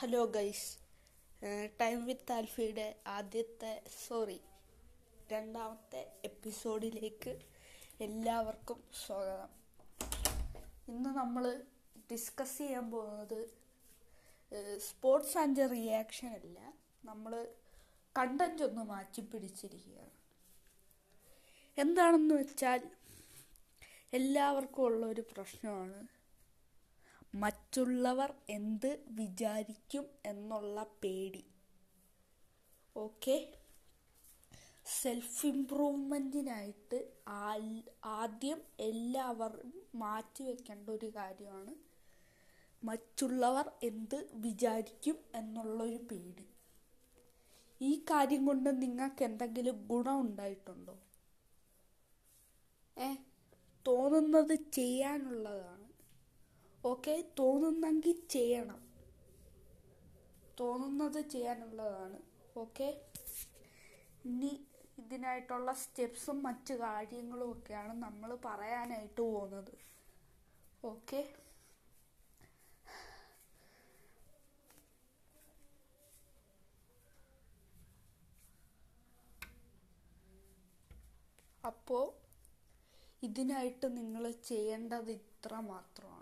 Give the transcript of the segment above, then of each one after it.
Hello guys time with ആൽഫിയുടെ ആദ്യത്തെ sorry രണ്ടാമത്തെ എപ്പിസോഡിലേക്ക് എല്ലാവർക്കും സ്വാഗതം. ഇന്ന് നമ്മൾ ഡിസ്കസ് ചെയ്യാൻ പോകുന്നത് സ്പോർട്സ് ആൻഡ് റിയാക്ഷൻ അല്ല. നമ്മൾ കണ്ടന്റ് ഒന്ന് മാറ്റി പിടിച്ചിരിക്കുകയാണ്. എന്താണെന്ന് വെച്ചാൽ എല്ലാവർക്കും ഉള്ള ഒരു പ്രശ്നമാണ് മറ്റുള്ളവർ എന്ത് വിചാരിക്കും എന്നുള്ള പേടി. ഓക്കെ? സെൽഫ് ഇംപ്രൂവ്മെന്റിനായിട്ട് ആദ്യം എല്ലാവരും മാറ്റിവെക്കേണ്ട ഒരു കാര്യമാണ് മറ്റുള്ളവർ എന്ത് വിചാരിക്കും എന്നുള്ളൊരു പേടി. ഈ കാര്യം കൊണ്ട് നിങ്ങൾക്ക് എന്തെങ്കിലും ഗുണം ഉണ്ടായിട്ടുണ്ടോ? ഏ? തോന്നുന്നത് ചെയ്യാനുള്ളതാണ്. ഓക്കെ തോന്നുന്നെങ്കിൽ ചെയ്യണം. തോന്നുന്നത് ചെയ്യാനുള്ളതാണ്. ഓക്കെ? ഇനി ഇതിനായിട്ടുള്ള സ്റ്റെപ്സും മറ്റു കാര്യങ്ങളും ഒക്കെയാണ് നമ്മൾ പറയാനായിട്ട് പോകുന്നത് ഓക്കെ? അപ്പോൾ ഇതിനായിട്ട് നിങ്ങൾ ചെയ്യേണ്ടത് ഇത്ര മാത്രമാണ്.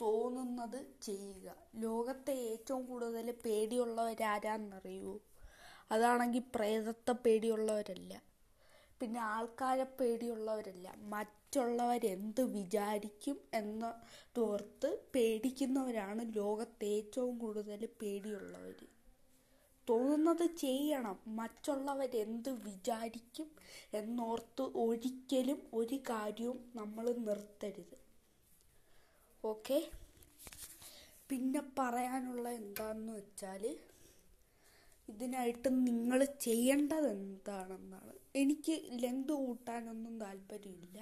തോന്നുന്നത് ചെയ്യുക. ലോകത്തെ ഏറ്റവും കൂടുതൽ പേടിയുള്ളവരാരാന്നറിയൂ അതാണെങ്കിൽ പ്രേതത്തെ പേടിയുള്ളവരല്ല. പിന്നെ ആൾക്കാരെ പേടിയുള്ളവരല്ല. മറ്റുള്ളവരെന്ത് വിചാരിക്കും എന്ന് തോർത്ത് പേടിക്കുന്നവരാണ് ലോകത്തെ ഏറ്റവും കൂടുതൽ പേടിയുള്ളവർ തോന്നുന്നത് ചെയ്യണം. മറ്റുള്ളവരെന്ത് വിചാരിക്കും എന്നോർത്ത് ഒരിക്കലും ഒരു കാര്യവും നമ്മൾ നിർത്തരുത്. ഓക്കെ. പിന്നെ പറയാനുള്ള എന്താണെന്ന് വെച്ചാൽ ഇതിനായിട്ട് നിങ്ങൾ ചെയ്യേണ്ടത് എന്താണെന്നാണ്. എനിക്ക് ലെങ്ത് കൂട്ടാനൊന്നും താല്പര്യമില്ല.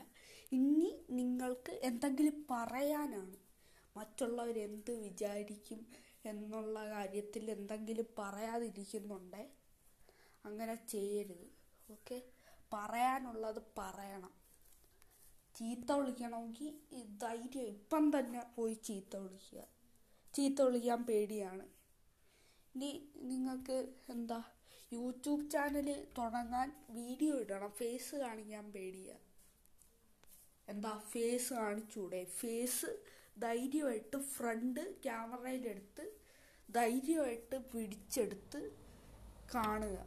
ഇനി നിങ്ങൾക്ക് എന്തെങ്കിലും പറയാനാണ്. മറ്റുള്ളവർ എന്ത് വിചാരിക്കും എന്നുള്ള കാര്യത്തിൽ എന്തെങ്കിലും പറയാതിരിക്കുന്നുണ്ടേ. അങ്ങനെ ചെയ്യരുത്. ഓക്കെ? പറയാനുള്ളത് പറയണം. ചീത്ത വിളിക്കണമെങ്കിൽ ധൈര്യം ഇപ്പം തന്നെ പോയി ചീത്ത വിളിക്കുക. ചീത്ത വിളിക്കാൻ പേടിയാണ്. ഇനി നിങ്ങൾക്ക് എന്താ യൂട്യൂബ് ചാനൽ തുടങ്ങാൻ വീഡിയോ ഇടണം. ഫേസ് കാണിക്കാൻ പേടിയാണ് എന്താ ഫേസ് കാണിച്ചൂടെ? ഫേസ് ധൈര്യമായിട്ട് ഫ്രണ്ട് ക്യാമറയിലെടുത്ത് ധൈര്യമായിട്ട് പിടിച്ചെടുത്ത് കാണുക.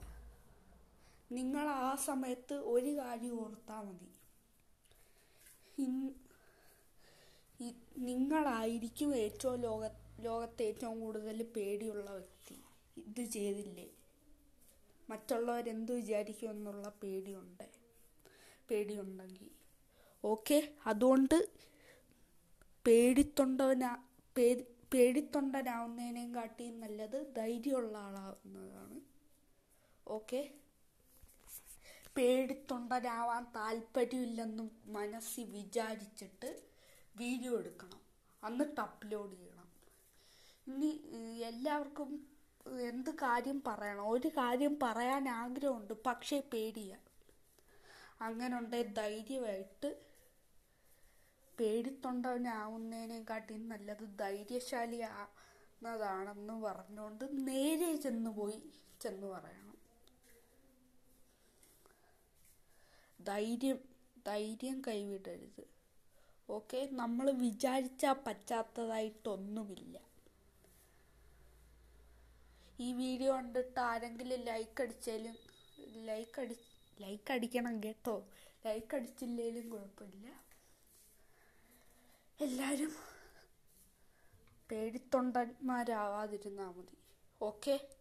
നിങ്ങൾ ആ സമയത്ത് ഒരു കാര്യം ഓർത്താൽ മതി. നിങ്ങളായിരിക്കും ഏറ്റവും ലോക ലോകത്തെ ഏറ്റവും കൂടുതൽ പേടിയുള്ള വ്യക്തി. ഇത് ചെയ്തില്ലേ? മറ്റുള്ളവരെന്ത് വിചാരിക്കും എന്നുള്ള പേടിയുണ്ട് പേടിയുണ്ടെങ്കിൽ ഓക്കെ അതുകൊണ്ട് പേടിത്തൊണ്ടവനാ പേടി പേടിത്തൊണ്ടനാവുന്നതിനേയും കാട്ടിയും നല്ലത് ധൈര്യമുള്ള ആളാവുന്നതാണ്. ഓക്കെ? പേടിത്തൊണ്ടനാവാൻ താല്പര്യമില്ലെന്നും മനസ്സിൽ വിചാരിച്ചിട്ട് വീഡിയോ എടുക്കണം. എന്നിട്ട് അപ്ലോഡ് ചെയ്യണം. ഇനി എല്ലാവർക്കും എന്ത് കാര്യം പറയണം? ഒരു കാര്യം പറയാൻ ആഗ്രഹമുണ്ട് പക്ഷേ പേടിയ. അങ്ങനെ ഉണ്ടെങ്കിൽ ധൈര്യമായിട്ട് പേടിത്തൊണ്ടവനാവുന്നതിനെക്കാട്ടി നല്ലത് ധൈര്യശാലി ആവുന്നതാണെന്ന് പറഞ്ഞുകൊണ്ട് നേരെ ചെന്ന് പോയി ചെന്ന് പറയണം. ധൈര്യം ധൈര്യം കൈവിടരുത്. ഓക്കെ? നമ്മൾ വിചാരിച്ചാൽ പറ്റാത്തതായിട്ടൊന്നുമില്ല. ഈ വീഡിയോ കണ്ടിട്ട് ആരെങ്കിലും ലൈക്ക് അടിച്ചാലും ലൈക്ക് അടി ലൈക്ക് അടിക്കണം കേട്ടോ. ലൈക്ക് അടിച്ചില്ലേലും കുഴപ്പമില്ല. എല്ലാവരും പേടിത്തൊണ്ടന്മാരാവാതിരുന്നാൽ മതി. ഓക്കെ?